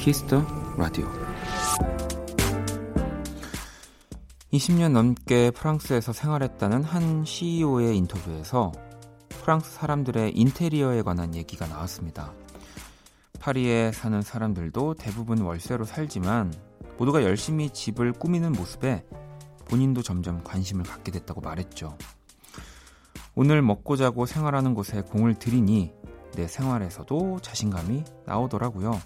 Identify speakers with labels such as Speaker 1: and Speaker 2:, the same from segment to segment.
Speaker 1: Kiss the Radio 20년 넘게 프랑스에서 생활했다는 한 CEO의 인터뷰에서 프랑스 사람들의 인테리어에 관한 얘기가 나왔습니다. 파리에 사는 사람들도 대부분 월세로 살지만 모두가 열심히 집을 꾸미는 모습에 본인도 점점 관심을 갖게 됐다고 말했죠. 오늘 먹고 자고 생활하는 곳에 공을 들이니 내 생활에서도 자신감이 나오더라고요.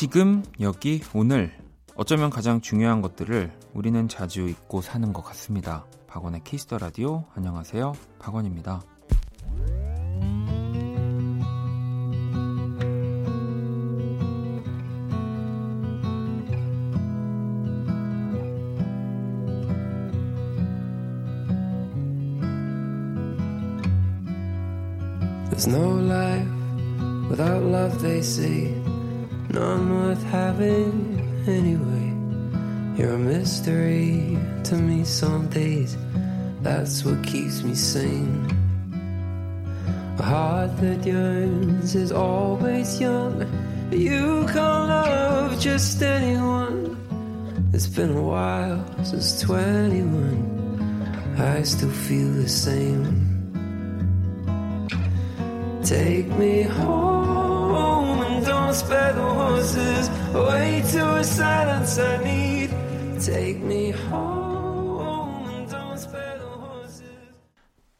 Speaker 1: 지금, 여기, 오늘 어쩌면 가장 중요한 것들을 우리는 자주 잊고 사는 것 같습니다. 박원의 Kiss the Radio 안녕하세요. 박원입니다. None worth having anyway. You're a mystery to me some days. That's what keeps me sane. A heart that yearns is always young. You can love just anyone. It's been a while since 21. I still feel the same. Take me home don't spare the horses. Away to a silence I need. Take me home and don't spare the horses.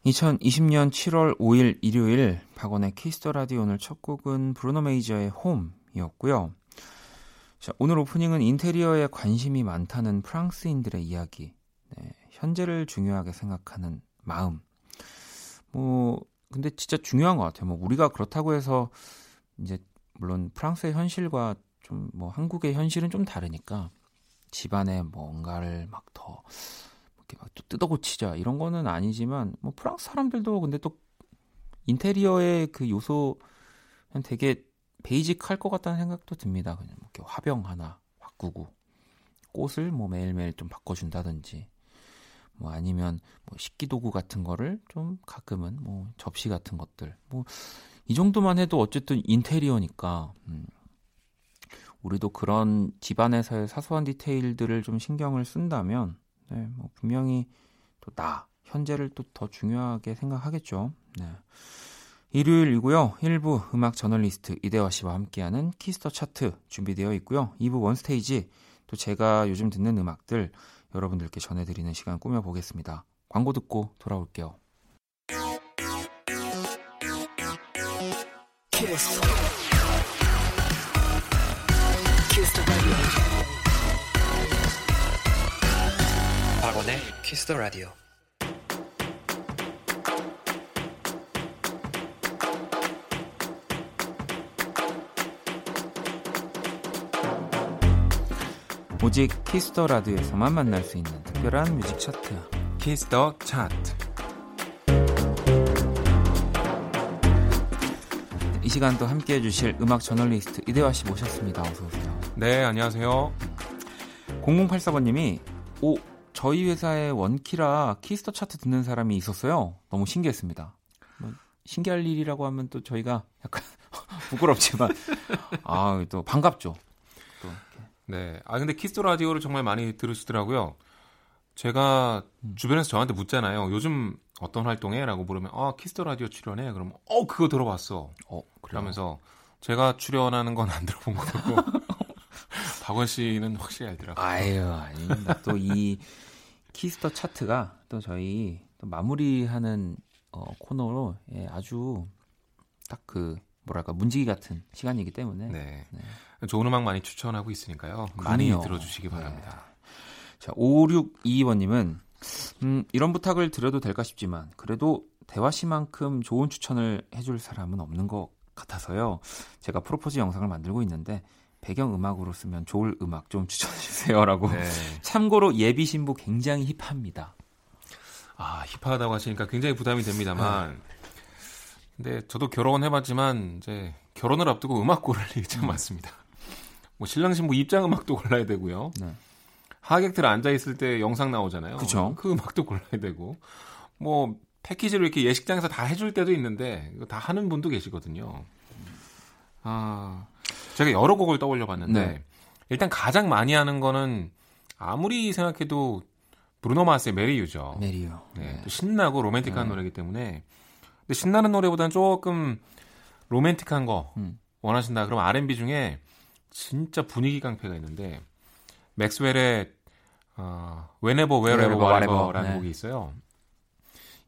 Speaker 1: 2020년 7월 5일 일요일 박원의 Kiss the Radio 오늘 첫 곡은 브루노 메이저의 Home이었고요. 자, 오늘 오프닝은 인테리어에 관심이 많다는 프랑스인들의 이야기. 네, 현재를 중요하게 생각하는 마음. 뭐 근데 진짜 중요한 것 같아요. 뭐 우리가 그렇다고 해서 이제 물론 프랑스의 현실과 좀 뭐 한국의 현실은 좀 다르니까 집안에 뭔가를 막 더 이렇게 막또 뜯어고치자 이런 거는 아니지만 뭐 프랑스 사람들도 근데 또 인테리어의 그 요소 그냥 되게 베이직할 것 같다는 생각도 듭니다. 그냥 뭐 이렇게 화병 하나 바꾸고 꽃을 뭐 매일매일 좀 바꿔준다든지 뭐 아니면 뭐 식기도구 같은 거를 좀 가끔은 뭐 접시 같은 것들 뭐 이 정도만 해도 어쨌든 인테리어니까 음, 우리도 그런 집안에서의 사소한 디테일들을 좀 신경을 쓴다면 네, 뭐 분명히 또 나 현재를 또 더 중요하게 생각하겠죠. 네. 일요일이고요. 1부 음악 저널리스트 이대화 씨와 함께하는 Kiss the 차트 준비되어 있고요. 2부 One Stage 또 제가 요즘 듣는 음악들 여러분들께 전해드리는 시간 꾸며보겠습니다. 광고 듣고 돌아올게요. 박원의 키스 더 라디오. 오직 Kiss the Radio에서만 만날 수 있는 특별한 뮤직 차트 Kiss the 차트 시간도 함께 해주실 음악 저널리스트 이대화 씨 모셨습니다. 어서 오세요.
Speaker 2: 네, 안녕하세요.
Speaker 1: 0084번님이 오 저희 회사에 원키라 Kiss the 차트 듣는 사람이 있었어요. 너무 신기했습니다. 뭐, 신기할 일이라고 하면 또 저희가 약간 부끄럽지만 아 또 반갑죠. 또
Speaker 2: 네. 아 근데 Kiss the Radio를 정말 많이 들으시더라고요. 제가 음. 주변에서 저한테 묻잖아요. 요즘 어떤 활동해?라고 물으면 아 Kiss the Radio 출연해. 그러면 어 그거 들어봤어. 어 그러면서 제가 출연하는 건 안 들어본 거고 박원 씨는 확실히 알더라고요.
Speaker 1: 아유 아닙니다. 또 이 Kiss the 차트가 또 저희 또 마무리하는 어, 코너로 예, 아주 딱 그 뭐랄까 문지기 같은 시간이기 때문에
Speaker 2: 네. 네. 좋은 음악 많이 추천하고 있으니까요. 많이 들어주시기 네. 바랍니다.
Speaker 1: 네. 자, 5622번님은, 음, 이런 부탁을 드려도 될까 싶지만, 그래도 대화 씨만큼 좋은 추천을 해줄 사람은 없는 것 같아서요. 제가 프로포즈 영상을 만들고 있는데, 배경 음악으로 쓰면 좋을 음악 좀 추천해 주세요라고. 네. 참고로 예비 신부 굉장히 힙합니다.
Speaker 2: 아 힙하다고 하시니까 굉장히 부담이 됩니다만. 네. 근데 저도 결혼해봤지만 이제 결혼을 앞두고 음악 고를 일이 참 음. 많습니다. 뭐 신랑 신부 입장 음악도 골라야 되고요.
Speaker 1: 네.
Speaker 2: 하객들 앉아 있을 때 영상 나오잖아요.
Speaker 1: 그쵸.
Speaker 2: 그 음악도 골라야 되고 뭐 패키지로 이렇게 예식장에서 다 해줄 때도 있는데 다 하는 분도 계시거든요. 아 제가 여러 곡을 떠올려 봤는데
Speaker 1: 네.
Speaker 2: 일단 가장 많이 하는 거는 아무리 생각해도 브루노 마스의 메리유죠.
Speaker 1: 메리요.
Speaker 2: 네, 또 신나고 로맨틱한
Speaker 1: 네.
Speaker 2: 노래이기 때문에 근데 신나는 노래보다는 조금 로맨틱한 거
Speaker 1: 음.
Speaker 2: 원하신다 그럼 R&B 중에 진짜 분위기 깡패가 있는데 맥스웰의 어, Whenever, Wherever, Whatever라는
Speaker 1: 네.
Speaker 2: 곡이 있어요.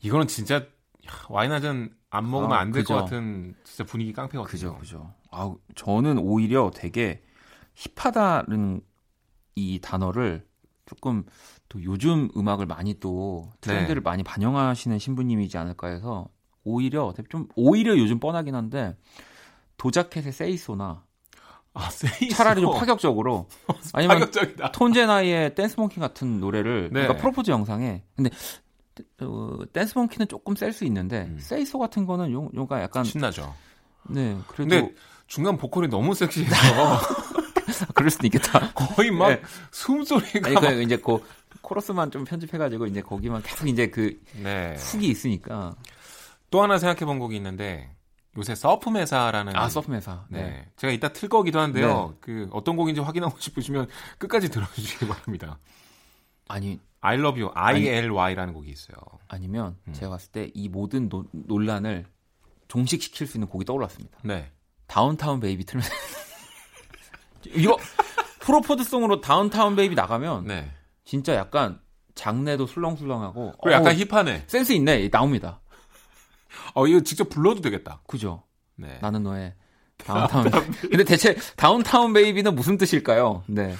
Speaker 2: 이거는 진짜 야, 와인 한 잔 안 먹으면
Speaker 1: 아,
Speaker 2: 안될 것. 같은 진짜 분위기 깡패거든요.
Speaker 1: 그죠, 그죠. 아, 저는 오히려 되게 힙하다는 이 단어를 조금 또 요즘 음악을 많이 또 트렌드를
Speaker 2: 네.
Speaker 1: 많이 반영하시는 신부님이지 않을까 해서 오히려 좀 오히려 요즘 뻔하긴 한데 도자캣의 Say So나
Speaker 2: 아.
Speaker 1: 차라리 좀 파격적으로 아니면
Speaker 2: 파격적이다.
Speaker 1: Tones and I의 Dance Monkey 같은 노래를
Speaker 2: 네.
Speaker 1: 그러니까 프로포즈 영상에 근데 어, Dance Monkey는 조금 셀 수 있는데
Speaker 2: 음.
Speaker 1: Say So 같은 거는 요, 요가 약간
Speaker 2: 신나죠.
Speaker 1: 네 그래도
Speaker 2: 근데 중간 보컬이 너무 섹시해서
Speaker 1: 그럴 수도 있겠다.
Speaker 2: 거의 막
Speaker 1: 네.
Speaker 2: 숨소리가
Speaker 1: 아니 막그 이제 그 코러스만 좀 편집해가지고 이제 거기만 계속 이제 그
Speaker 2: 네.
Speaker 1: 훅이 있으니까
Speaker 2: 또 하나 생각해 본 곡이 있는데 요새 서프메사라는
Speaker 1: 아 서프메사
Speaker 2: 네.
Speaker 1: 네.
Speaker 2: 제가 이따 틀 거기도 한데요. 그 어떤 곡인지 확인하고 싶으시면 끝까지 들어주시기 바랍니다.
Speaker 1: 아니
Speaker 2: I love you. I L Y라는 곡이 있어요.
Speaker 1: 아니면
Speaker 2: 음.
Speaker 1: 제가 봤을 때 이 모든 노- 논란을 종식시킬 수 있는 곡이 떠올랐습니다.
Speaker 2: 네.
Speaker 1: Downtown Baby 틀면 이거 프로포즈송으로 Downtown Baby 나가면
Speaker 2: 네.
Speaker 1: 진짜 약간 장내도 술렁술렁하고
Speaker 2: 그리고 약간 힙하네.
Speaker 1: 센스 있네 나옵니다.
Speaker 2: 어, 이거 직접 불러도 되겠다.
Speaker 1: 그죠?
Speaker 2: 네.
Speaker 1: 나는 너의 downtown. 근데 대체 Downtown Baby는 무슨 뜻일까요? 네.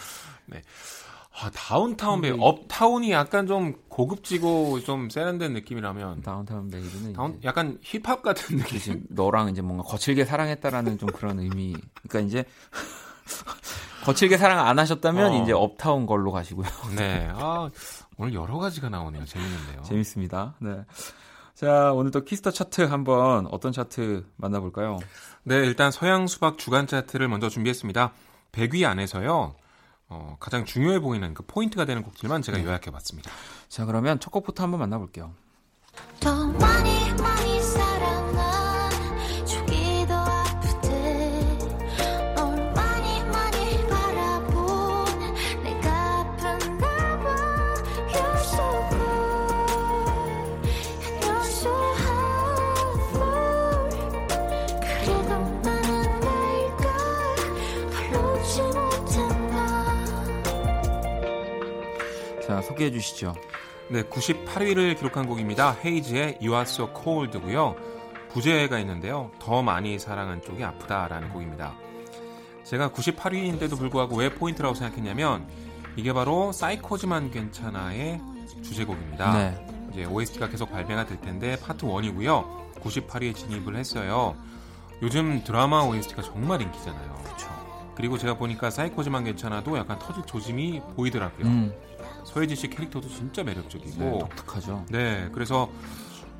Speaker 2: 아, Downtown Ba-
Speaker 1: 근데
Speaker 2: uptown이 약간 좀 고급지고 좀 세련된 느낌이라면
Speaker 1: Downtown Baby는 down,
Speaker 2: 약간 힙합 같은 느낌.
Speaker 1: 너랑 이제 뭔가 거칠게 사랑했다라는 좀 그런 의미. 그러니까 이제 거칠게 사랑 안 하셨다면
Speaker 2: 어.
Speaker 1: 이제 Uptown Girl로 가시고요.
Speaker 2: 네. 아, 오늘 여러 가지가 나오네요. 재밌는데요.
Speaker 1: 재밌습니다. 네. 자, 오늘 또 Kiss the 차트 한번 어떤 차트 만나볼까요?
Speaker 2: 네, 일단 서양 수박 주간 차트를 먼저 준비했습니다. 100위 안에서요. 어, 가장 중요해 보이는 그 포인트가 되는 곡들만 제가
Speaker 1: 네.
Speaker 2: 요약해 봤습니다.
Speaker 1: 자, 그러면 첫 곡부터 한번 만나 볼게요. 소개해 주시죠.
Speaker 2: 네, 98위를 기록한 곡입니다. 헤이즈의 You Are So Cold고요. 부제가 있는데요. 더 많이 사랑한 쪽이 아프대라는 곡입니다. 제가 98위인데도 불구하고 왜 포인트라고 생각했냐면 이게 바로 사이코지만 괜찮아의 주제곡입니다.
Speaker 1: 네.
Speaker 2: 이제 OST가 계속 발매가 될 텐데 파트 1이고요. 98위에 진입을 했어요. 요즘 드라마 OST가 정말 인기잖아요.
Speaker 1: 그렇죠.
Speaker 2: 그리고 제가 보니까 사이코지만 괜찮아도 약간 터질 조짐이 보이더라고요.
Speaker 1: 음.
Speaker 2: 서혜진 씨 캐릭터도 진짜 매력적이고
Speaker 1: 네, 독특하죠.
Speaker 2: 네, 그래서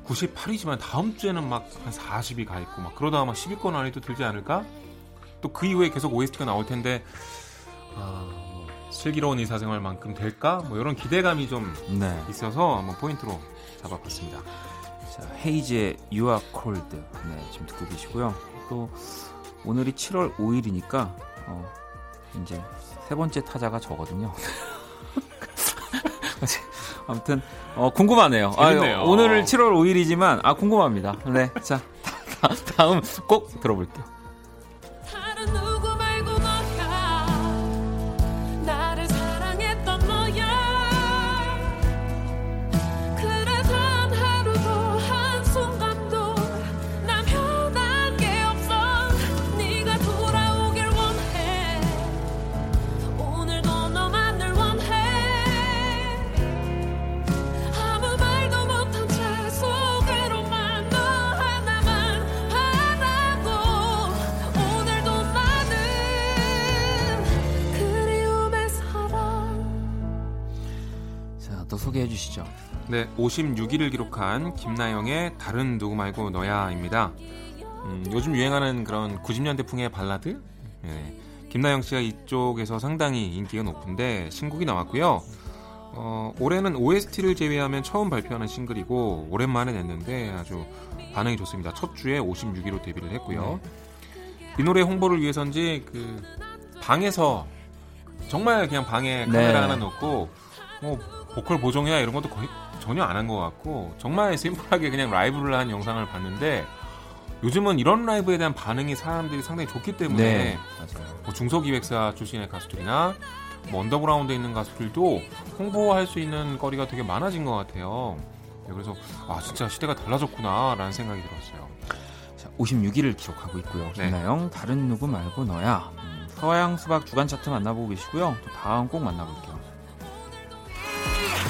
Speaker 2: 98이지만 다음 주에는 막 한 40이 가 있고 막 그러다가 막 10위권 안에도 들지 않을까? 또 그 이후에 계속 OST가 나올 텐데 아, 뭐 슬기로운 의사생활만큼 될까? 뭐 이런 기대감이 좀
Speaker 1: 네.
Speaker 2: 있어서 한번 포인트로 잡아봤습니다.
Speaker 1: 자, 헤이즈의 You Are Cold. 네, 지금 듣고 계시고요. 또 오늘이 7월 5일이니까 어, 이제 세 번째 타자가 저거든요. 아무튼 어, 궁금하네요.
Speaker 2: 재밌네요.
Speaker 1: 아, 오늘은 7월 5일이지만 아 궁금합니다. 네, 자 다, 다음 꼭 들어볼게요. 소개해 주시죠.
Speaker 2: 네, 56위를 기록한 김나영의 다른 누구 말고 너야입니다. 음, 요즘 유행하는 그런 90년대풍의 발라드? 네, 김나영 씨가 이쪽에서 상당히 인기가 높은데 신곡이 나왔고요. 어, 올해는 OST를 제외하면 처음 발표하는 싱글이고 오랜만에 냈는데 아주 반응이 좋습니다. 첫 주에 56위로 데뷔를 했고요. 이 노래 홍보를 위해서인지 그 방에서 정말 그냥 방에 카메라
Speaker 1: 네.
Speaker 2: 하나 놓고 뭐 보컬 보정이나 이런 것도 거의 전혀 안 한 것 같고 정말 심플하게 그냥 라이브를 한 영상을 봤는데 요즘은 이런 라이브에 대한 반응이 사람들이 상당히 좋기 때문에
Speaker 1: 네, 맞아요.
Speaker 2: 뭐 중소기획사 출신의 가수들이나 뭐 언더그라운드에 있는 가수들도 홍보할 수 있는 거리가 되게 많아진 것 같아요. 네, 그래서 아 진짜 시대가 달라졌구나라는 생각이 들었어요.
Speaker 1: 자, 56위를 기록하고 있고요.
Speaker 2: 네.
Speaker 1: 김나영 다른 누구 말고 너야. 음, 서양 수박 주간 차트 만나보고 계시고요. 또 다음 꼭 만나볼게요.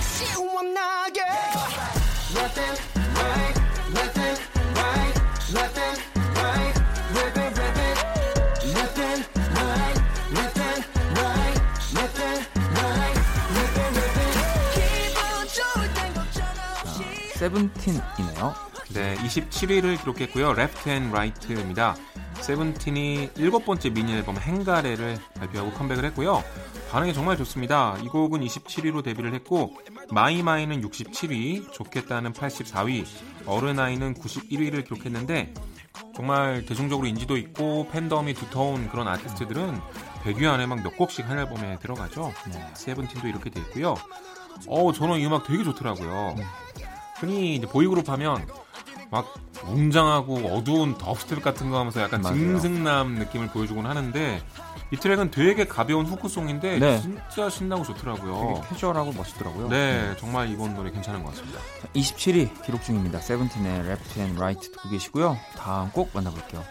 Speaker 3: 시원하게 Left and right, left and right, left and right, rip it, rip it. Left and right, left and right, left and right, rip it, rip it. 기분 좋을 땐 걱정 없이.
Speaker 1: 세븐틴이네요.
Speaker 2: 네, 27위를 기록했고요. Left and Right입니다. 세븐틴이 일곱 번째 미니 앨범 행가래를 발표하고 컴백을 했고요. 반응이 정말 좋습니다. 이 곡은 27위로 데뷔를 했고 마이마이는 67위, 좋겠다는 84위, 어른아이는 91위를 기록했는데 정말 대중적으로 인지도 있고 팬덤이 두터운 그런 아티스트들은 100위 안에 막 몇 곡씩 한 앨범에 들어가죠. 세븐틴도 이렇게 돼 있고요. 어, 저는 이 음악 되게 좋더라고요. 흔히 이제 보이그룹 하면 막 웅장하고 어두운 덥스텝 같은 거 하면서 약간
Speaker 1: 맞아요.
Speaker 2: 증승남 느낌을 보여주곤 하는데 이 트랙은 되게 가벼운 후크송인데
Speaker 1: 네.
Speaker 2: 진짜 신나고 좋더라고요.
Speaker 1: 되게 캐주얼하고 멋있더라고요.
Speaker 2: 네, 정말 이번 노래 괜찮은 것 같습니다.
Speaker 1: 27위 기록 중입니다. 세븐틴의 Left and Right 듣고 계시고요. 다음 꼭 만나볼게요.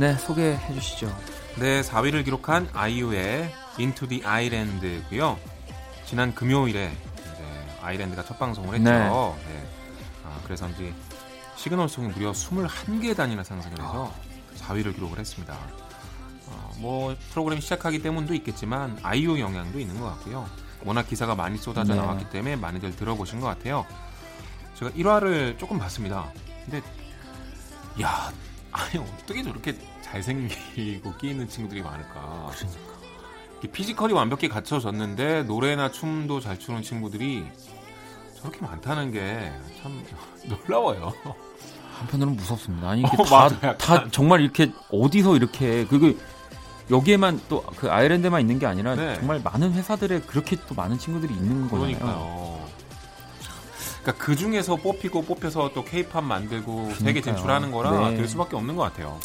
Speaker 1: 네, 소개해 주시죠.
Speaker 2: 네, 4위를 기록한 아이유의 Into the Island고요. 지난 금요일에 아일랜드가 첫 방송을 했죠.
Speaker 1: 네.
Speaker 2: 네. 아, 그래서인지 시그널송이 무려 21개 단위나 상승을 해서 4위를 기록을 했습니다. 어, 뭐 프로그램 시작하기 때문도 있겠지만 아이유 영향도 있는 것 같고요. 워낙 기사가 많이 쏟아져
Speaker 1: 네.
Speaker 2: 나왔기 때문에 많이들 들어보신 것 같아요. 제가 1화를 조금 봤습니다. 근데 야, 아니 어떻게 저렇게 잘생기고 끼 있는 친구들이 많을까? 이게 피지컬이 완벽히 갖춰졌는데 노래나 춤도 잘 추는 친구들이 저렇게 많다는 게 참 놀라워요.
Speaker 1: 한편으로는 무섭습니다. 아니 이게
Speaker 2: 어,
Speaker 1: 다,
Speaker 2: 약간.
Speaker 1: 다 정말 이렇게 어디서 이렇게 그리고 여기에만 또 그 아일랜드만 있는 게 아니라
Speaker 2: 네.
Speaker 1: 정말 많은 회사들에 그렇게 또 많은 친구들이 있는 거잖아요.
Speaker 2: 그러니까요. 그러니까 그 중에서 뽑히고 뽑혀서 또 케이팝 만들고 세계
Speaker 1: 그러니까요.
Speaker 2: 진출하는 거라
Speaker 1: 네.
Speaker 2: 될 수밖에 없는 것 같아요.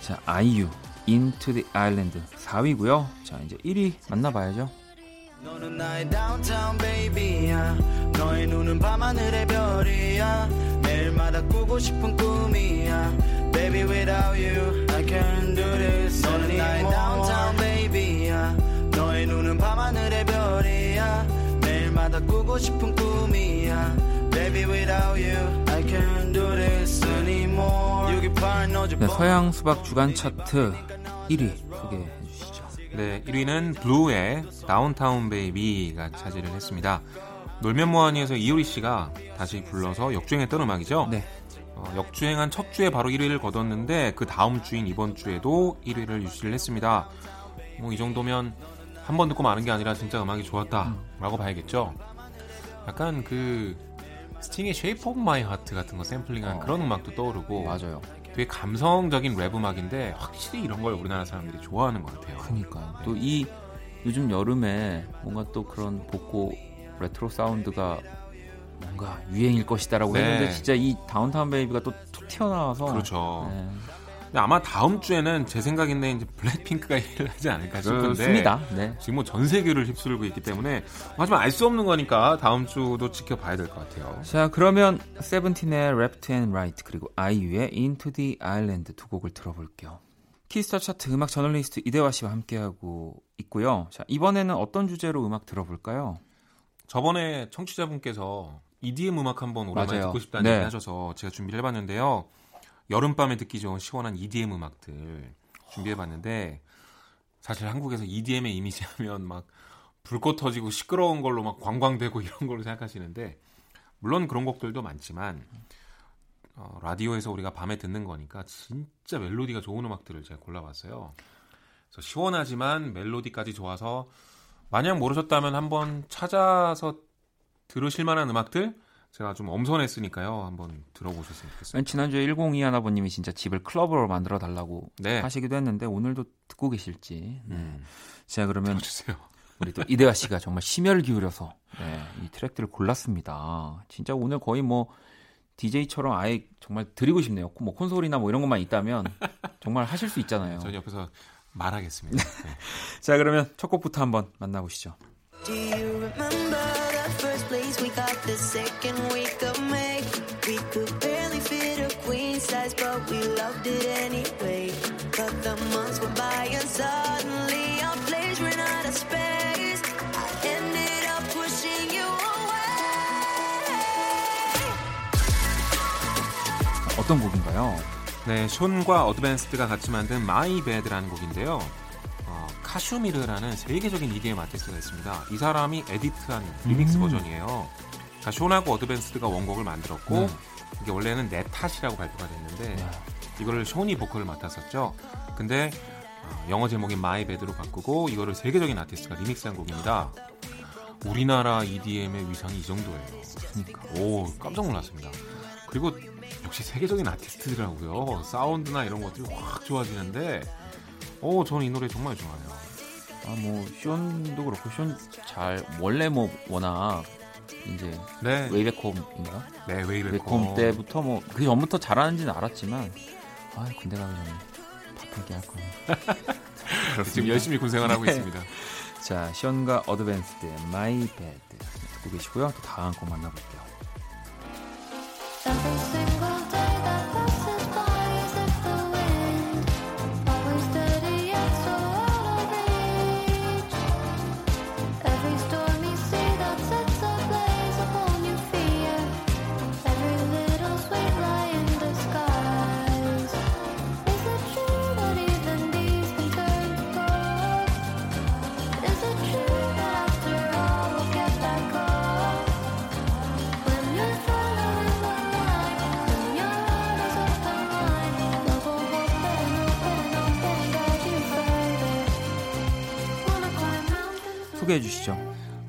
Speaker 1: 자, 아이유 Into the Island 4위고요. 자, 이제 1위 만나봐야죠.
Speaker 4: 너는 나의 downtown baby야 너의 눈은 밤하늘의 별이야 매일마다 꾸고 싶은 꿈이야 Baby without you I can't do this 너는 나의 downtown baby야 너의 눈은 밤하늘의 별이야 매일마다 꾸고 싶은 꿈이야
Speaker 1: 네, 서양 수박 주간 차트 1위 소개해 주시죠.
Speaker 2: 네, 1위는 블루의 다운타운 베이비가 차지를 했습니다. 놀면 뭐하니에서 이효리 씨가 다시 불러서 역주행했던 음악이죠.
Speaker 1: 네.
Speaker 2: 어, 역주행한 첫 주에 바로 1위를 거뒀는데 그 다음 주인 이번 주에도 1위를 유지를 했습니다. 뭐 이 정도면 한 번 듣고 마는 게 아니라 진짜 음악이 좋았다라고 봐야겠죠. 약간 그 스팅의 Shape of My Heart 같은 거 샘플링한
Speaker 1: 어.
Speaker 2: 그런 음악도 떠오르고
Speaker 1: 맞아요.
Speaker 2: 되게 감성적인 랩 음악인데 확실히 이런 걸 우리나라 사람들이 좋아하는 것 같아요.
Speaker 1: 그러니까
Speaker 2: 네.
Speaker 1: 또이 요즘 여름에 뭔가 또 그런 복고 레트로 사운드가 뭔가 유행일 것이다라고
Speaker 2: 네.
Speaker 1: 했는데 진짜 이 Downtown Baby가 또 툭 튀어나와서
Speaker 2: 그렇죠.
Speaker 1: 네.
Speaker 2: 아마 다음 주에는 제 생각인데 이제 블랙핑크가 1위를 하지 않을까 싶은데.
Speaker 1: 네.
Speaker 2: 지금 뭐 전 세계를 휩쓸고 있기 때문에 하지만 알 수 없는 거니까 다음 주도 지켜봐야 될 것 같아요.
Speaker 1: 자, 그러면 세븐틴의 Left and Right 그리고 아이유의 Into the I-LAND 두 곡을 들어볼게요. Kiss the Chart 음악 저널리스트 이대화 씨와 함께하고 있고요. 자, 이번에는 어떤 주제로 음악 들어볼까요?
Speaker 2: 저번에 청취자분께서 EDM 음악 한번 오랜만에
Speaker 1: 맞아요.
Speaker 2: 듣고 싶다는
Speaker 1: 네.
Speaker 2: 얘기 하셔서 제가 준비를 해봤는데요. 여름밤에 듣기 좋은 시원한 EDM 음악들 준비해봤는데 사실 한국에서 EDM의 이미지 하면 막 불꽃 터지고 시끄러운 걸로 막 광광대고 이런 걸로 생각하시는데 물론 그런 곡들도 많지만 어, 라디오에서 우리가 밤에 듣는 거니까 진짜 멜로디가 좋은 음악들을 제가 골라봤어요. 그래서 시원하지만 멜로디까지 좋아서 만약 모르셨다면 한번 찾아서 들으실 만한 음악들 제가 좀 엄선했으니까요. 한번 들어보셨으면 좋겠어요.
Speaker 1: 지난주에 1022 하나버님이 진짜 집을 클럽으로 만들어 달라고
Speaker 2: 네.
Speaker 1: 하시기도 했는데 오늘도 듣고 계실지. 네.
Speaker 2: 음,
Speaker 1: 자, 그러면
Speaker 2: 들어주세요.
Speaker 1: 우리 또 이대화 씨가 정말 심혈 기울여서 네, 이 트랙들을 골랐습니다. 진짜 오늘 거의 뭐 DJ처럼 아예 정말 드리고 싶네요. 뭐 콘솔이나 뭐 이런 것만 있다면 정말 하실 수 있잖아요.
Speaker 2: 전 옆에서 말하겠습니다. 네.
Speaker 1: 자, 그러면 첫 곡부터 한번 만나보시죠.
Speaker 5: Got the second week of May? We could barely fit a queen size, but we loved it anyway. But the months went by and suddenly our place ran out of space. I ended up pushing you away.
Speaker 1: 어떤 곡인가요?
Speaker 2: 네, 션과 어드밴스드가 같이 만든 마이 배드라는 곡인데요. 어, 카슈미르라는 세계적인 EDM 아티스트가 있습니다. 이 사람이 에디트한 리믹스
Speaker 1: 음.
Speaker 2: 버전이에요. 자, 숀하고 어드밴스드가 원곡을 만들었고
Speaker 1: 네.
Speaker 2: 이게 원래는 내 탓이라고 발표가 됐는데
Speaker 1: 네.
Speaker 2: 이거를 숀이 보컬을 맡았었죠. 근데 어, 영어 제목인 My Bad로 바꾸고 이거를 세계적인 아티스트가 리믹스한 곡입니다. 우리나라 EDM의 위상이 이 정도예요.
Speaker 1: 그러니까.
Speaker 2: 오 깜짝 놀랐습니다. 그리고 역시 세계적인 아티스트더라고요. 사운드나 이런 것들이 확 좋아지는데, 오 저는 이 노래 정말 좋아요.
Speaker 1: 아, 뭐, 숀도 그렇고, 숀 잘, 원래 뭐, 워낙, 이제,
Speaker 2: 네,
Speaker 1: Way Back Home인가?
Speaker 2: 네
Speaker 1: Way Back Home 때부터 뭐, 그 전부터 잘하는지는 알았지만, 아 군대 가기 전에 바쁘게 할 거니.
Speaker 2: 지금 열심히 군생활 하고
Speaker 1: 네.
Speaker 2: 있습니다.
Speaker 1: 자, 숀과 어드밴스드의 My Bad 듣고 계시고요. 또 다음 곡 만나볼게요.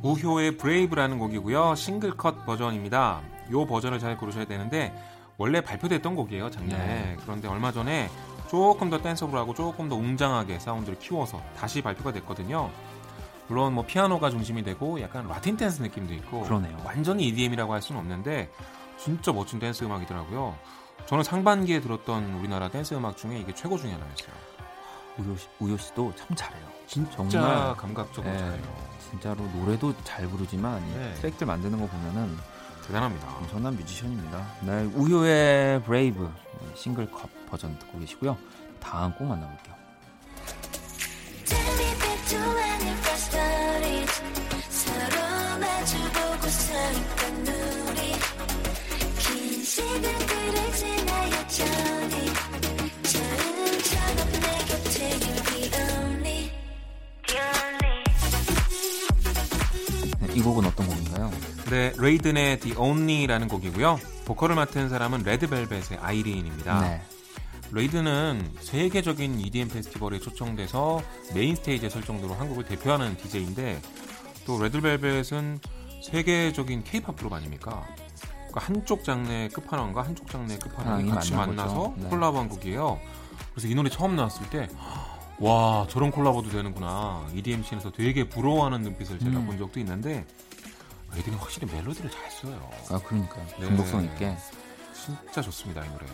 Speaker 2: 우효의 Brave라는 곡이고요. single cut 버전입니다. 이 버전을 잘 고르셔야 되는데 원래 발표됐던 곡이에요 작년에.
Speaker 1: 네.
Speaker 2: 그런데 얼마 전에 조금 더 danceable 하고 조금 더 웅장하게 사운드를 키워서 다시 발표가 됐거든요. 물론 뭐 피아노가 중심이 되고 약간 라틴 댄스 느낌도 있고
Speaker 1: 그러네요.
Speaker 2: 완전히 EDM이라고 할 수는 없는데 진짜 멋진 댄스 음악이더라고요. 저는 상반기에 들었던 우리나라 댄스 음악 중에 이게 최고 중에 하나였어요.
Speaker 1: 우효, 씨, 우효 씨도 참 잘해요.
Speaker 2: 진짜
Speaker 1: 정말
Speaker 2: 감각적으로
Speaker 1: 네.
Speaker 2: 잘해요.
Speaker 1: 진짜로 노래도 잘 부르지만 이
Speaker 2: 네.
Speaker 1: 트랙들 만드는 거 보면은
Speaker 2: 대단합니다.
Speaker 1: 엄청난 뮤지션입니다. 네, 우효의 Brave single cut 버전 듣고 계시고요. 다음 곡 만나볼게요.
Speaker 6: First started.
Speaker 1: 이 곡은 어떤 곡인가요?
Speaker 2: 네, 레이든의 The Only라는 곡이고요. 보컬을 맡은 사람은 레드벨벳의 아이린입니다.
Speaker 1: 네.
Speaker 2: 레이든은 세계적인 EDM 페스티벌에 초청돼서 메인 스테이지에 설 정도로 한국을 대표하는 DJ인데 또 레드벨벳은 세계적인 K-팝 그룹 아닙니까? 그러니까 한쪽 장르의 끝판왕과 한쪽 장르의 끝판왕이
Speaker 1: 끝판왕이
Speaker 2: 같이 만나서.
Speaker 1: 네.
Speaker 2: 콜라보한 곡이에요. 그래서 이 노래 처음 나왔을 때 와 저런 콜라보도 되는구나 EDM scene에서 되게 부러워하는 눈빛을 제가
Speaker 1: 음.
Speaker 2: 본 적도 있는데 레이든이 확실히 멜로디를 잘 써요.
Speaker 1: 아 그러니까
Speaker 2: 네.
Speaker 1: 중독성 있게.
Speaker 2: 진짜 좋습니다 이 노래.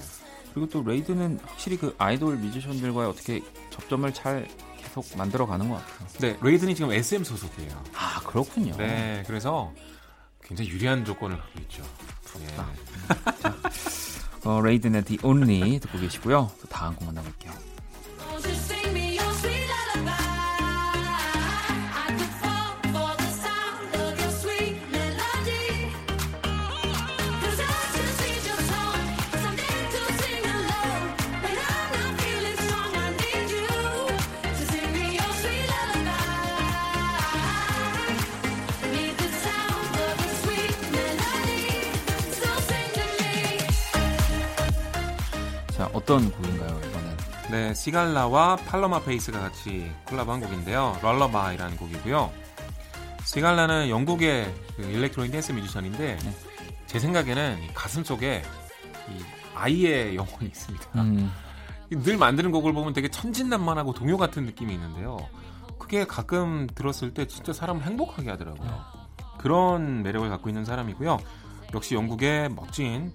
Speaker 1: 그리고 또 레이든은 확실히 그 아이돌 뮤지션들과의 어떻게 접점을 잘 계속 만들어 가는 것 같아요.
Speaker 2: 네, 레이든이 지금 SM 소속이에요.
Speaker 1: 아 그렇군요.
Speaker 2: 네, 그래서 굉장히 유리한 조건을 갖고 있죠.
Speaker 1: 부럽다.
Speaker 2: 예.
Speaker 1: 어, 레이든의 The Only 듣고 계시고요. 또 다음 곡 만나볼게요. 어떤 곡인가요 이번엔?
Speaker 2: 네, 시갈라와 팔로마 페이스가 같이 콜라보한 곡인데요. Lullaby라는 곡이고요. 시갈라는 영국의 그 일렉트로닉 댄스 뮤지션인데
Speaker 1: 네.
Speaker 2: 제 생각에는 이 가슴 속에 이 아이의 영혼이 있습니다.
Speaker 1: 음,
Speaker 2: 늘 만드는 곡을 보면 되게 천진난만하고 동요 같은 느낌이 있는데요. 그게 가끔 들었을 때 진짜 사람을 행복하게 하더라고요. 그런 매력을 갖고 있는 사람이고요. 역시 영국의 멋진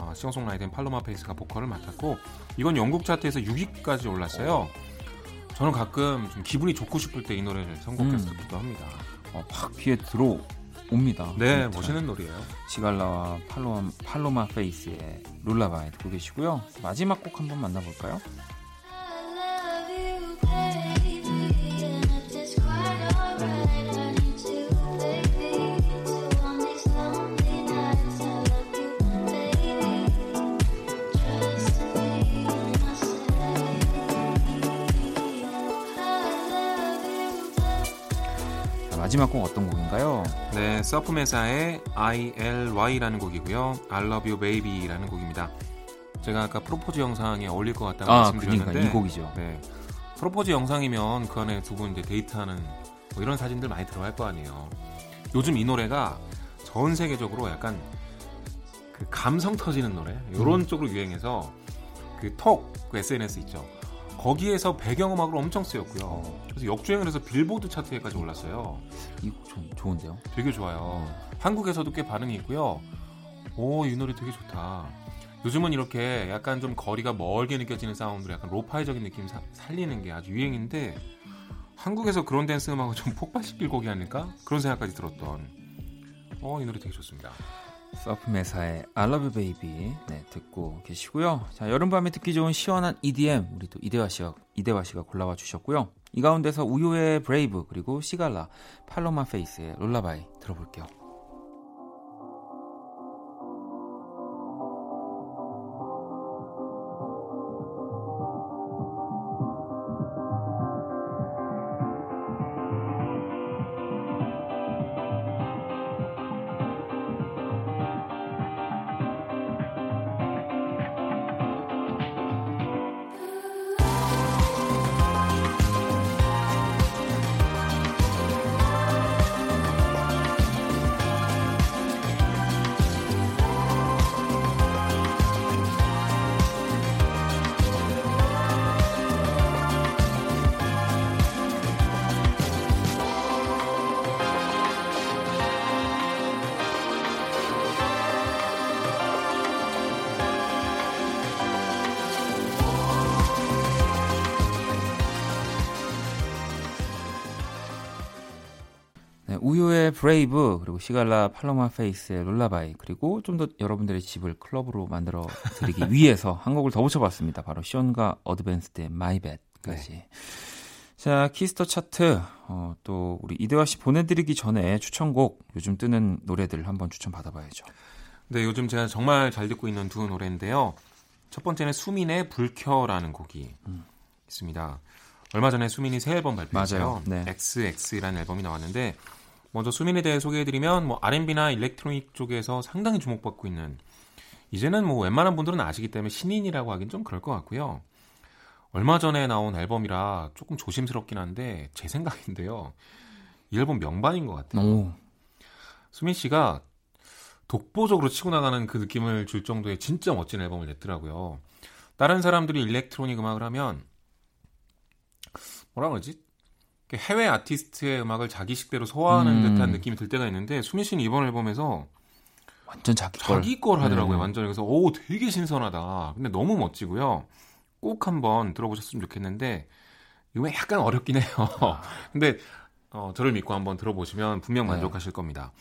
Speaker 2: 어, 싱어송라이터인 팔로마 페이스가 보컬을 맡았고 이건 영국 차트에서 6위까지 올랐어요. 저는 가끔 좀 기분이 좋고 싶을 때 이 노래를 선곡해서
Speaker 1: 음.
Speaker 2: 듣기도 합니다.
Speaker 1: 어, 확 귀에 들어옵니다.
Speaker 2: 네,
Speaker 1: 진짜.
Speaker 2: 멋있는 노래예요.
Speaker 1: 시갈라와 팔로마, 팔로마 페이스의 Lullaby 듣고 계시고요. 마지막 곡 한번 만나볼까요? 마지막 곡 어떤 곡인가요?
Speaker 2: 네, 서프메사의 ILY라는 곡이고요. I Love You Baby라는 곡입니다. 제가 아까 프로포즈 영상에 어울릴 것 같다고
Speaker 1: 아,
Speaker 2: 말씀드렸는데
Speaker 1: 그러니까 이 곡이죠.
Speaker 2: 네. 프로포즈 영상이면 그 안에 두 분 이제 데이트하는 뭐 이런 사진들 많이 들어갈 거 아니에요. 요즘 이 노래가 전 세계적으로 약간 그 감성 터지는 노래 이런
Speaker 1: 음.
Speaker 2: 쪽으로 유행해서 그 톡, 그 SNS 있죠. 거기에서 배경음악으로 엄청 쓰였고요. 그래서 역주행을 해서 빌보드 차트에까지 올랐어요.
Speaker 1: 이곡 좀 좋은데요?
Speaker 2: 되게 좋아요. 한국에서도 꽤 반응이 있고요. 오, 이 노래 되게 좋다. 요즘은 이렇게 약간 좀 거리가 멀게 느껴지는 사운드로 약간 lo-fi적인 느낌 사- 살리는 게 아주 유행인데 한국에서 그런 댄스 음악을 좀 폭발시킬 곡이 아닐까? 그런 생각까지 들었던 어, 이 노래 되게 좋습니다.
Speaker 1: 서프메사의 I Love You Baby 네, 듣고 계시고요. 자, 여름밤에 듣기 좋은 시원한 EDM 우리 또 이대화 씨가 이대화 씨가 골라와 주셨고요. 이 가운데서 우효의 Brave 그리고 시갈라 팔로마 페이스의 롤라바이 들어볼게요. 우효의 Brave 그리고 시갈라 팔로마 페이스의 Lullaby 그리고 좀 더 여러분들의 집을 클럽으로 만들어 드리기 위해서 한 곡을 더 붙여봤습니다. 바로 숀과 어드밴스드의 My Bad까지. 자 Kiss the Chart 어, 또 우리 이대화 씨 보내드리기 전에 추천곡 요즘 뜨는 노래들 한번 추천 받아봐야죠.
Speaker 2: 네, 요즘 제가 정말 잘 듣고 있는 두 노래인데요. 첫 번째는 수민의 불켜라는 곡이 있습니다. 얼마 전에 수민이 새 앨범 발표했어요.
Speaker 1: 맞아요. 네.
Speaker 2: XX라는 앨범이 나왔는데 먼저 수민에 대해 소개해드리면 뭐 R&B나 일렉트로닉 쪽에서 상당히 주목받고 있는 이제는 뭐 웬만한 분들은 아시기 때문에 신인이라고 하긴 좀 그럴 것 같고요. 얼마 전에 나온 앨범이라 조금 조심스럽긴 한데 제 생각인데요. 이 앨범 명반인 것 같아요.
Speaker 1: 오,
Speaker 2: 수민 씨가 독보적으로 치고 나가는 그 느낌을 줄 정도의 진짜 멋진 앨범을 냈더라고요. 다른 사람들이 electronic 음악을 하면 뭐라 그러지? 해외 아티스트의 음악을 자기식대로 소화하는
Speaker 1: 음.
Speaker 2: 듯한 느낌이 들 때가 있는데 수민 씨는 이번 앨범에서
Speaker 1: 완전 자기 걸.
Speaker 2: 자기 걸 하더라고요.
Speaker 1: 네.
Speaker 2: 완전 그래서 오 되게 신선하다. 근데 너무 멋지고요. 꼭 한번 들어보셨으면 좋겠는데 이거 약간 어렵긴 해요. 근데 어, 저를 믿고 한번 들어보시면 분명
Speaker 1: 네.
Speaker 2: 만족하실 겁니다.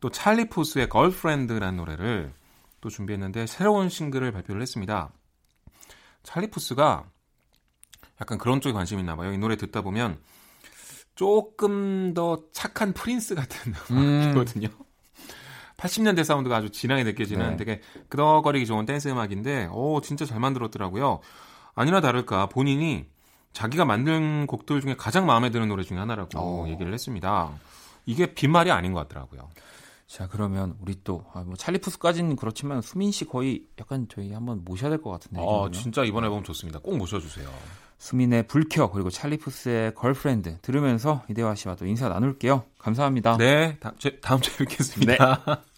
Speaker 2: 또 찰리 푸스의 Girlfriend라는 노래를 또 준비했는데 새로운 싱글을 발표를 했습니다. 찰리 푸스가 약간 그런 쪽에 관심이 있나 봐요. 이 노래 듣다 보면 조금 더 착한 프린스 같은
Speaker 1: 음.
Speaker 2: 음악이거든요. 80년대 사운드가 아주 진하게 느껴지는
Speaker 1: 네.
Speaker 2: 되게 끄덕거리기 좋은 댄스 음악인데 오 진짜 잘 만들었더라고요. 아니나 다를까 본인이 자기가 만든 곡들 중에 가장 마음에 드는 노래 중에 하나라고
Speaker 1: 어.
Speaker 2: 얘기를 했습니다. 이게 빈말이 아닌 것 같더라고요.
Speaker 1: 자 그러면 우리 또 아, 뭐 찰리푸스까지는 그렇지만 수민 씨 거의 약간 저희 한번 모셔야 될 것 같은데. 이
Speaker 2: 아,
Speaker 1: 정도면.
Speaker 2: 진짜 이번 앨범 좋습니다. 꼭 모셔주세요.
Speaker 1: 수민의 불켜 그리고 찰리푸스의 Girlfriend 들으면서 이대화 씨와 또 인사 나눌게요. 감사합니다.
Speaker 2: 네, 다, 다음 주에 뵙겠습니다.
Speaker 3: 반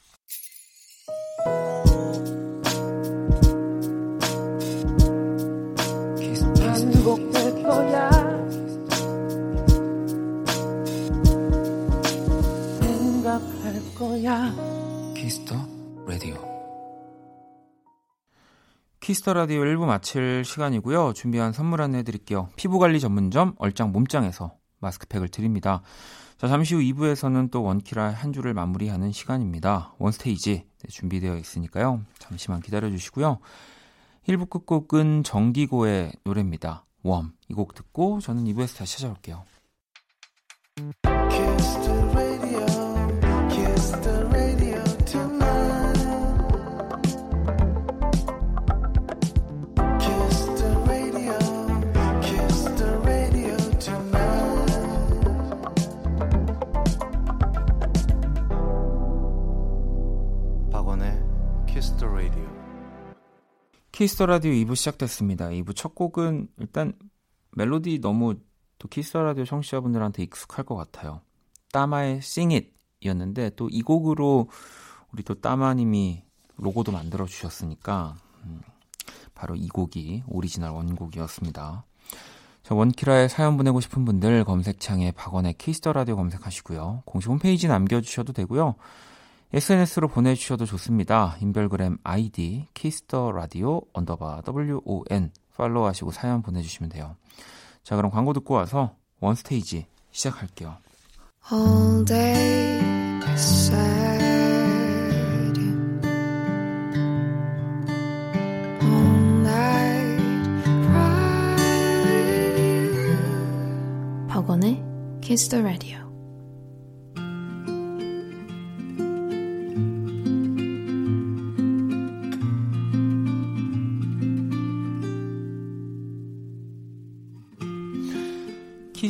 Speaker 1: Kiss the Radio 1부 마칠 시간이고요. 준비한 선물 안내해 드릴게요. 피부관리 전문점 얼짱 몸짱에서 마스크팩을 드립니다. 자, 잠시 후 2부에서는 또 원키라 한 주를 마무리하는 시간입니다. 원스테이지 네, 준비되어 있으니까요. 잠시만 기다려 주시고요. 1부 끝곡은 정기고의 노래입니다. Warm. 이 곡 듣고 저는 2부에서 다시 찾아올게요.
Speaker 4: Kiss the Radio
Speaker 1: 2부 시작됐습니다. 2부 첫 곡은 일단 멜로디 너무 또 Kiss the Radio 청취자분들한테 익숙할 것 같아요. 따마의 Sing It 이었는데 또 이 곡으로 우리 또 따마님이 로고도 만들어 주셨으니까 음, 바로 이 곡이 오리지널 원곡이었습니다. 자, 원키라에 사연 보내고 싶은 분들 검색창에 박원의 Kiss the Radio 검색하시고요. 공식 홈페이지 남겨주셔도 되고요. SNS로 보내주셔도 좋습니다. 인별그램 아이디 Kiss the Radio underbar WON 팔로우하시고 사연 보내주시면 돼요. 자 그럼 광고 듣고 와서 원스테이지 시작할게요.
Speaker 5: All day sad. All night cry. 박원의 Kiss the Radio.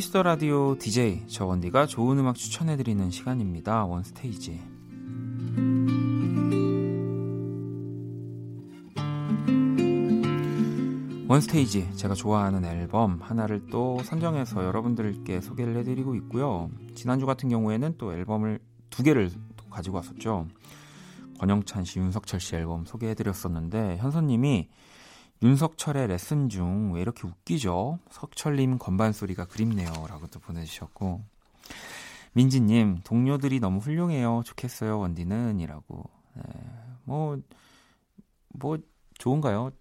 Speaker 1: 키스터 라디오 DJ 저 원디가 좋은 음악 추천해드리는 시간입니다. 원스테이지. 원스테이지 제가 좋아하는 앨범 하나를 또 선정해서 여러분들께 소개를 해드리고 있고요. 지난주 같은 경우에는 또 앨범을 두 개를 또 가지고 왔었죠. 권영찬 씨, 윤석철 씨 앨범 소개해드렸었는데 현선님이 윤석철의 레슨 중 왜 이렇게 웃기죠? 석철님 건반 소리가 그립네요 라고 또 보내주셨고 민지님 동료들이 너무 훌륭해요. 좋겠어요 원디는 이라고. 네, 뭐뭐 뭐 좋은가요?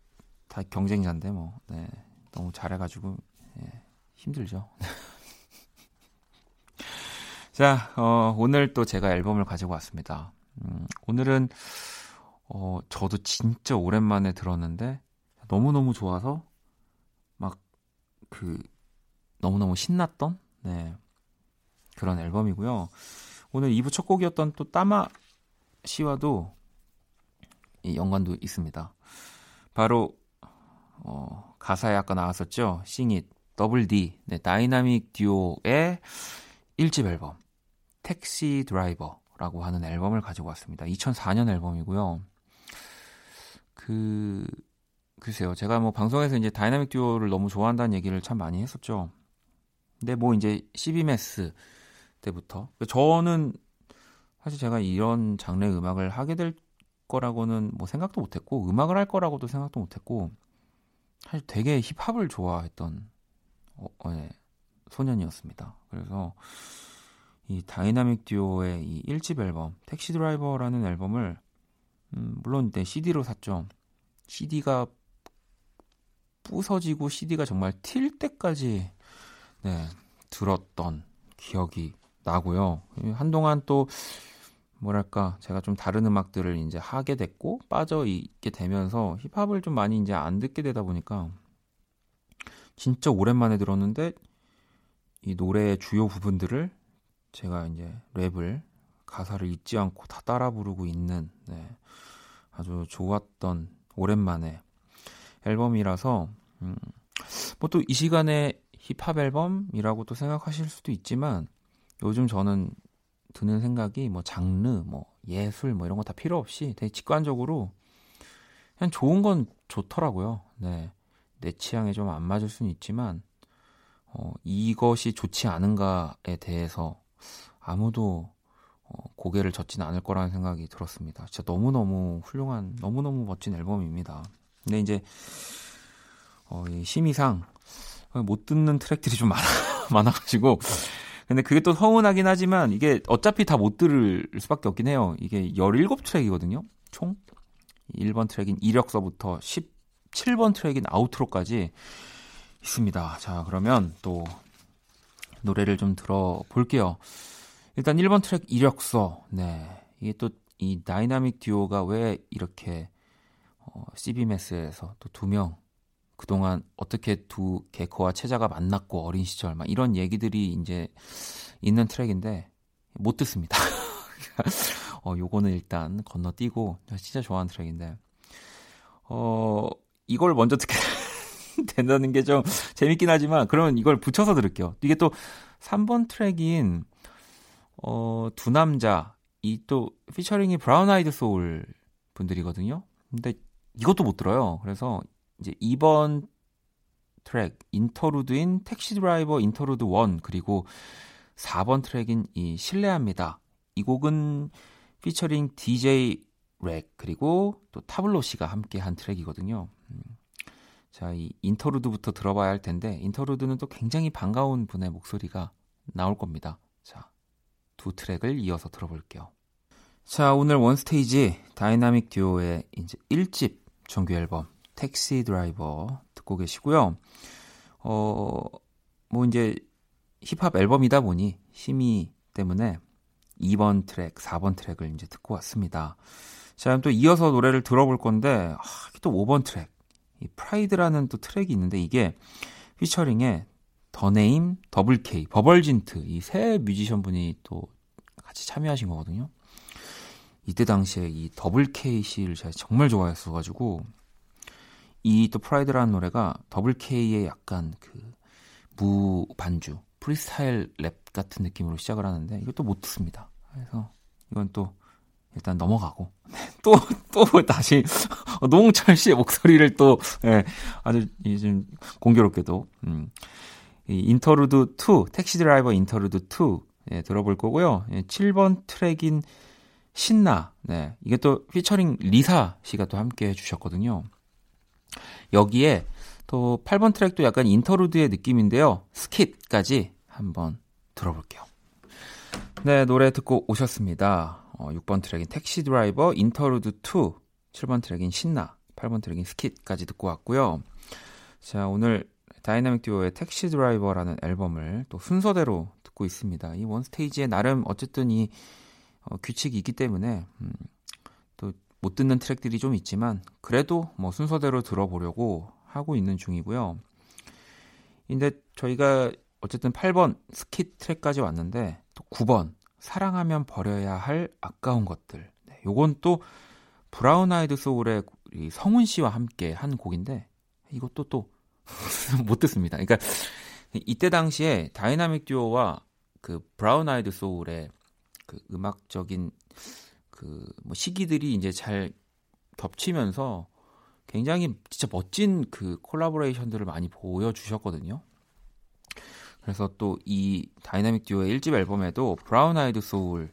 Speaker 1: 다 경쟁자인데 뭐 네, 너무 잘해가지고 예, 힘들죠. 자 어, 오늘 또 제가 앨범을 가지고 왔습니다. 음, 오늘은 어, 저도 진짜 오랜만에 들었는데 너무너무 좋아서 막 그 너무너무 신났던 네. 그런 앨범이고요. 오늘 2부 첫 곡이었던 또 따마 씨와도 이 연관도 있습니다. 바로 어, 가사에 아까 나왔었죠. Sing it double D 네, 다이나믹 듀오의 1집 앨범 Taxi Driver라고 하는 앨범을 가지고 왔습니다. 2004년 앨범이고요. 그 글쎄요. 제가 뭐 방송에서 이제 다이나믹 듀오를 너무 좋아한다는 얘기를 참 많이 했었죠. 근데 뭐 이제 CB메스 때부터 저는 사실 제가 이런 장르의 음악을 하게 될 거라고는 뭐 생각도 못 했고 음악을 할 거라고도 생각도 못 했고 사실 되게 힙합을 좋아했던 어, 어, 예, 소년이었습니다. 그래서 이 다이나믹 듀오의 이 1집 앨범 Taxi Driver라는 앨범을 음, 물론 네, CD로 샀죠. CD가 부서지고 CD가 정말 튈 때까지 네, 들었던 기억이 나고요. 한동안 또 뭐랄까 제가 좀 다른 음악들을 이제 하게 됐고 빠져 있게 되면서 힙합을 좀 많이 이제 안 듣게 되다 보니까 진짜 오랜만에 들었는데 이 노래의 주요 부분들을 제가 이제 랩을 가사를 잊지 않고 다 따라 부르고 있는 네, 아주 좋았던 오랜만에 앨범이라서 음, 뭐 또 이 시간에 힙합 앨범이라고 또 생각하실 수도 있지만 요즘 저는 드는 생각이 뭐 장르, 뭐 예술 뭐 이런 거 다 필요 없이 되게 직관적으로 그냥 좋은 건 좋더라고요. 네. 내 취향에 좀 안 맞을 수는 있지만 어, 이것이 좋지 않은가에 대해서 아무도 어, 고개를 젓진 않을 거라는 생각이 들었습니다. 진짜 너무너무 훌륭한, 너무너무 멋진 앨범입니다. 근데 이제, 어, 이 심의상 못 듣는 트랙들이 좀 많아, 많아가지고. 근데 그게 또 서운하긴 하지만 이게 어차피 다 못 들을 수밖에 없긴 해요. 이게 17트랙이거든요. 총. 1번 트랙인 이력서부터 17번 트랙인 아우트로까지 있습니다. 자, 그러면 또 노래를 좀 들어볼게요. 일단 1번 트랙 이력서. 네. 이게 또 이 다이나믹 듀오가 왜 이렇게 어, CB메스에서 또 두 명 그동안 어떻게 두 개코와 최자가 만났고 어린 시절 막 이런 얘기들이 이제 있는 트랙인데 못 듣습니다. 어 요거는 일단 건너뛰고 진짜 좋아하는 트랙인데 어 이걸 먼저 듣게 된다는 게 좀 재밌긴 하지만 그러면 이걸 붙여서 들을게요. 이게 또 3번 트랙인 어, 두 남자 이 또 피처링이 브라운 아이드 소울 분들이거든요. 근데 이것도 못 들어요. 그래서 이제 2번 트랙 interlude인 Taxi Driver interlude 1 그리고 4번 트랙인 이 실례합니다. 이 곡은 피처링 DJ 렉 그리고 또 타블로 씨가 함께 한 트랙이거든요. 음. 자, 이 interlude부터 들어봐야 할 텐데 interlude는 또 굉장히 반가운 분의 목소리가 나올 겁니다. 자, 두 트랙을 이어서 들어볼게요. 자, 오늘 원스테이지 다이나믹 듀오의 이제 1집 정규 앨범 Taxi Driver 듣고 계시고요. 어, 뭐 이제 힙합 앨범이다 보니 심의 때문에 2번 트랙, 4번 트랙을 이제 듣고 왔습니다. 자, 그럼 또 이어서 노래를 들어볼 건데 아, 또 5번 트랙. 이 Pride라는 또 트랙이 있는데 이게 피처링에 더네임, 더블 K, 버벌진트 이 세 뮤지션 분이 또 같이 참여하신 거거든요. 이때 당시에 이 더블 K 씨를 제가 정말 좋아했어가지고 이 또 Pride라는 노래가 더블 K의 약간 그 무 반주, 프리스타일 랩 같은 느낌으로 시작을 하는데 이것도 못 듣습니다. 그래서 이건 또 일단 넘어가고 또또 다시 노홍철 씨의 목소리를 또 예, 아주 좀 공교롭게도 음, 이 interlude 2 Taxi Driver interlude 2 예, 들어볼 거고요. 예, 7번 트랙인 신나 네 이게 또 피처링 리사 씨가 또 함께 해주셨거든요. 여기에 또 8번 트랙도 약간 interlude의 느낌인데요. skit까지 한번 들어볼게요. 네, 노래 듣고 오셨습니다. 어, 6번 트랙인 택시 드라이버 interlude 2, 7번 트랙인 신나, 8번 트랙인 skit까지 듣고 왔고요. 자, 오늘 다이나믹 듀오의 택시 드라이버라는 앨범을 또 순서대로 듣고 있습니다. 이 원스테이지에 나름 어쨌든 이 어, 규칙이 있기 때문에 음, 또 못 듣는 트랙들이 좀 있지만 그래도 뭐 순서대로 들어보려고 하고 있는 중이고요. 근데 저희가 어쨌든 8번 skit 트랙까지 왔는데 또 9번 사랑하면 버려야 할 아까운 것들. 네, 요건 또 브라운 아이드 소울의 우리 성훈 씨와 함께 한 곡인데 이것도 또 못 듣습니다. 그러니까 이때 당시에 다이나믹 듀오와 그 브라운 아이드 소울의 그 음악적인 그 뭐 시기들이 이제 잘 겹치면서 굉장히 진짜 멋진 그 collaboration들을 많이 보여주셨거든요. 그래서 또 이 다이나믹 듀오의 1집 앨범에도 브라운 아이드 소울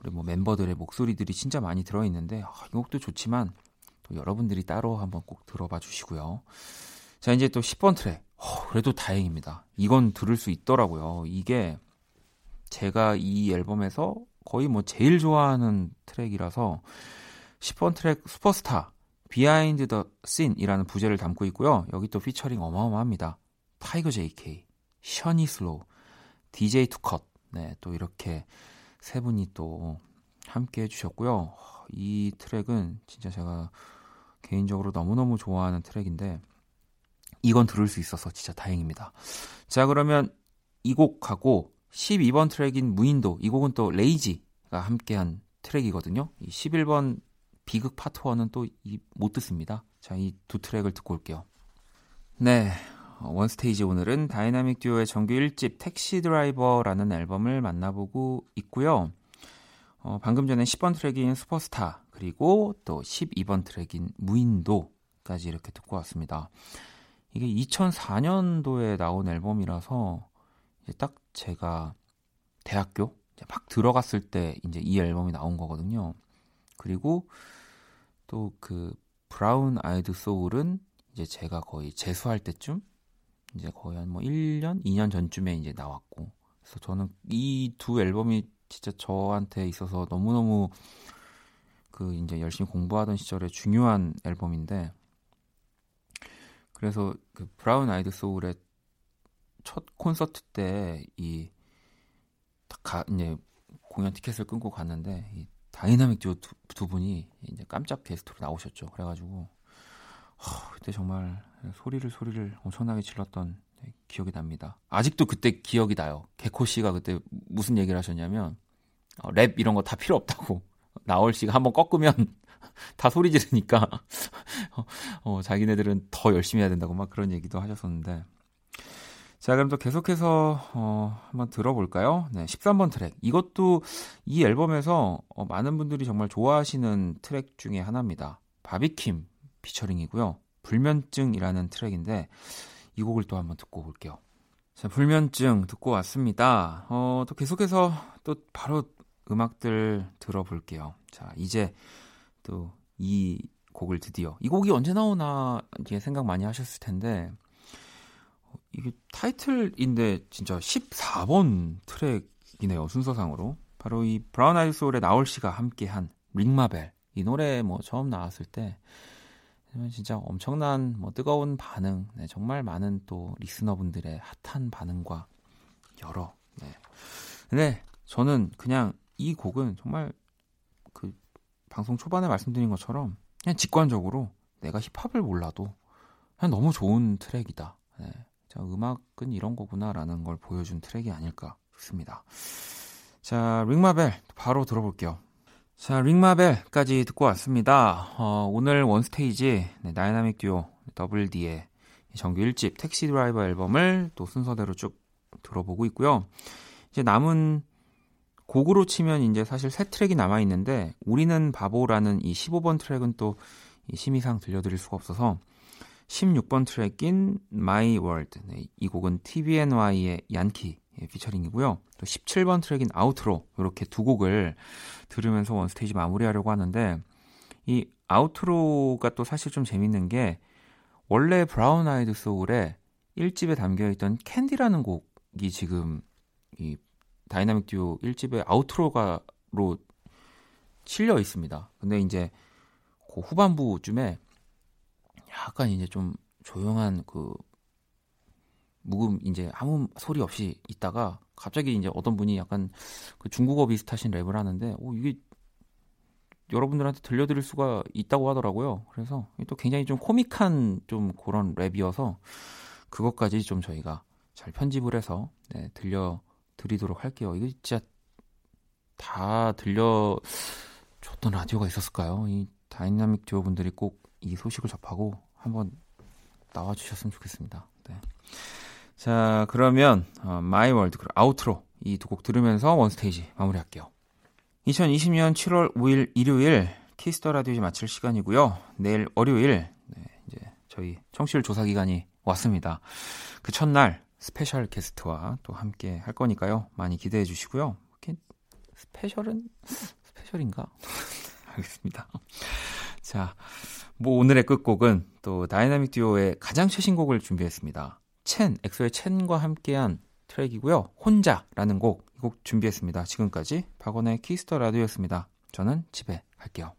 Speaker 1: 우리 뭐 멤버들의 목소리들이 진짜 많이 들어있는데 아, 이 곡도 좋지만 또 여러분들이 따로 한번 꼭 들어봐 주시고요. 자 이제 또 10번 트랙 어, 그래도 다행입니다. 이건 들을 수 있더라고요. 이게 제가 이 앨범에서 거의 뭐 제일 좋아하는 트랙이라서 10번 트랙 슈퍼스타 Behind the Scene이라는 부제를 담고 있고요. 여기 또 피처링 어마어마합니다. 타이거 JK, 션이슬로우, DJ 투컷. 네, 또 이렇게 세 분이 또 함께 해 주셨고요. 이 트랙은 진짜 제가 개인적으로 너무너무 좋아하는 트랙인데 이건 들을 수 있어서 진짜 다행입니다. 자, 그러면 이 곡하고 12번 트랙인 무인도 이 곡은 또 레이지가 함께한 트랙이거든요. 이 11번 비극 파트 1은 또 못 듣습니다. 자, 이 두 트랙을 듣고 올게요. 네. 어, 원스테이지 오늘은 다이나믹 듀오의 정규 1집 택시 드라이버라는 앨범을 만나보고 있고요. 어, 방금 전에 10번 트랙인 슈퍼스타 그리고 또 12번 트랙인 무인도까지 이렇게 듣고 왔습니다. 이게 2004년도에 나온 앨범이라서 딱 제가 대학교 막 들어갔을 때 이제 이 앨범이 나온 거거든요. 그리고 또 그 브라운 아이드 소울은 이제 제가 거의 재수할 때쯤 이제 거의 한 뭐 1년, 2년 전쯤에 이제 나왔고. 그래서 저는 이 두 앨범이 진짜 저한테 있어서 너무너무 그 이제 열심히 공부하던 시절에 중요한 앨범인데 그래서 그 브라운 아이드 소울의 첫 콘서트 때이 가 이제 공연 티켓을 끊고 갔는데 이 다이나믹 듀오 두, 두 분이 이제 깜짝 게스트로 나오셨죠. 그래가지고 하, 그때 정말 소리를 소리를 엄청나게 질렀던 네, 기억이 납니다. 아직도 그때 기억이 나요. 개코 씨가 그때 무슨 얘기를 하셨냐면 어, 랩 이런 거 다 필요 없다고 나얼 씨가 한번 꺾으면 다 소리 지르니까 어, 어, 자기네들은 더 열심히 해야 된다고 막 그런 얘기도 하셨었는데 자, 그럼 또 계속해서 어, 한번 들어볼까요? 네, 13번 트랙. 이것도 이 앨범에서 어, 많은 분들이 정말 좋아하시는 트랙 중에 하나입니다. 바비킴 피처링이고요. 불면증이라는 트랙인데 이 곡을 또 한번 듣고 올게요. 자, 불면증 듣고 왔습니다. 어, 또 계속해서 또 바로 음악들 들어볼게요. 자, 이제 또 이 곡을 드디어 이 곡이 언제 나오나 이제 생각 많이 하셨을 텐데 이게 타이틀인데 진짜 14번 트랙이네요 순서상으로 바로 이 브라운 아이드 소울의 나얼 씨가 함께한 Ring My Bell 이 노래 뭐 처음 나왔을 때 진짜 엄청난 뭐 뜨거운 반응 네, 정말 많은 또 listener분들의 핫한 반응과 여러 네. 근데 저는 그냥 이 곡은 정말 그 방송 초반에 말씀드린 것처럼 그냥 직관적으로 내가 힙합을 몰라도 그냥 너무 좋은 트랙이다 네. 자, 음악은 이런 거구나라는 걸 보여준 트랙이 아닐까 싶습니다. 자, Ring My Bell 바로 들어볼게요. 자, Ring My Bell까지 듣고 왔습니다. 어, 오늘 원스테이지 네, 다이나믹 듀오 더블 D의 정규 1집 택시 드라이버 앨범을 또 순서대로 쭉 들어보고 있고요. 이제 남은 곡으로 치면 이제 사실 세 트랙이 남아 있는데 우리는 바보라는 이 15번 트랙은 또 이 심의상 들려드릴 수가 없어서 16번 트랙인 My World. 네, 이 곡은 TBNY의 얀키 예, featuring이고요. 또 17번 트랙인 outro 이렇게 두 곡을 들으면서 원스테이지 마무리하려고 하는데 이 outro가 또 사실 좀 재밌는 게 원래 브라운 아이드 소울에 1집에 담겨 있던 캔디라는 곡이 지금 이 다이나믹 듀오 1집의 아우트로가로 실려 있습니다. 근데 이제 그 후반부쯤에 약간 이제 좀 조용한 그 묵음 이제 아무 소리 없이 있다가 갑자기 이제 어떤 분이 약간 그 중국어 비슷하신 랩을 하는데 오 이게 여러분들한테 들려드릴 수가 있다고 하더라고요. 그래서 또 굉장히 좀 코믹한 좀 그런 랩이어서 그것까지 좀 저희가 잘 편집을 해서 네, 들려드리도록 할게요. 이거 진짜 다 들려줬던 라디오가 있었을까요? 이 다이나믹 듀오 분들이 꼭 이 소식을 접하고 한번 나와 주셨으면 좋겠습니다. 네. 자, 그러면 어, My World outro 이 두 곡 들으면서 원스테이지 마무리할게요. 2020년 7월 5일 일요일 Kiss the Radio 마칠 시간이고요. 내일 월요일 네, 이제 저희 청취율 조사 기간이 왔습니다. 그 첫날 special 게스트와 또 함께 할 거니까요. 많이 기대해 주시고요. special은 special인가? 알겠습니다. 자, 뭐 오늘의 끝곡은 또 다이나믹 듀오의 가장 최신 곡을 준비했습니다. 첸, 엑소의 첸과 함께한 트랙이고요. 혼자라는 곡, 이 곡 준비했습니다. 지금까지 박원의 Kiss the Radio였습니다. 저는 집에 갈게요.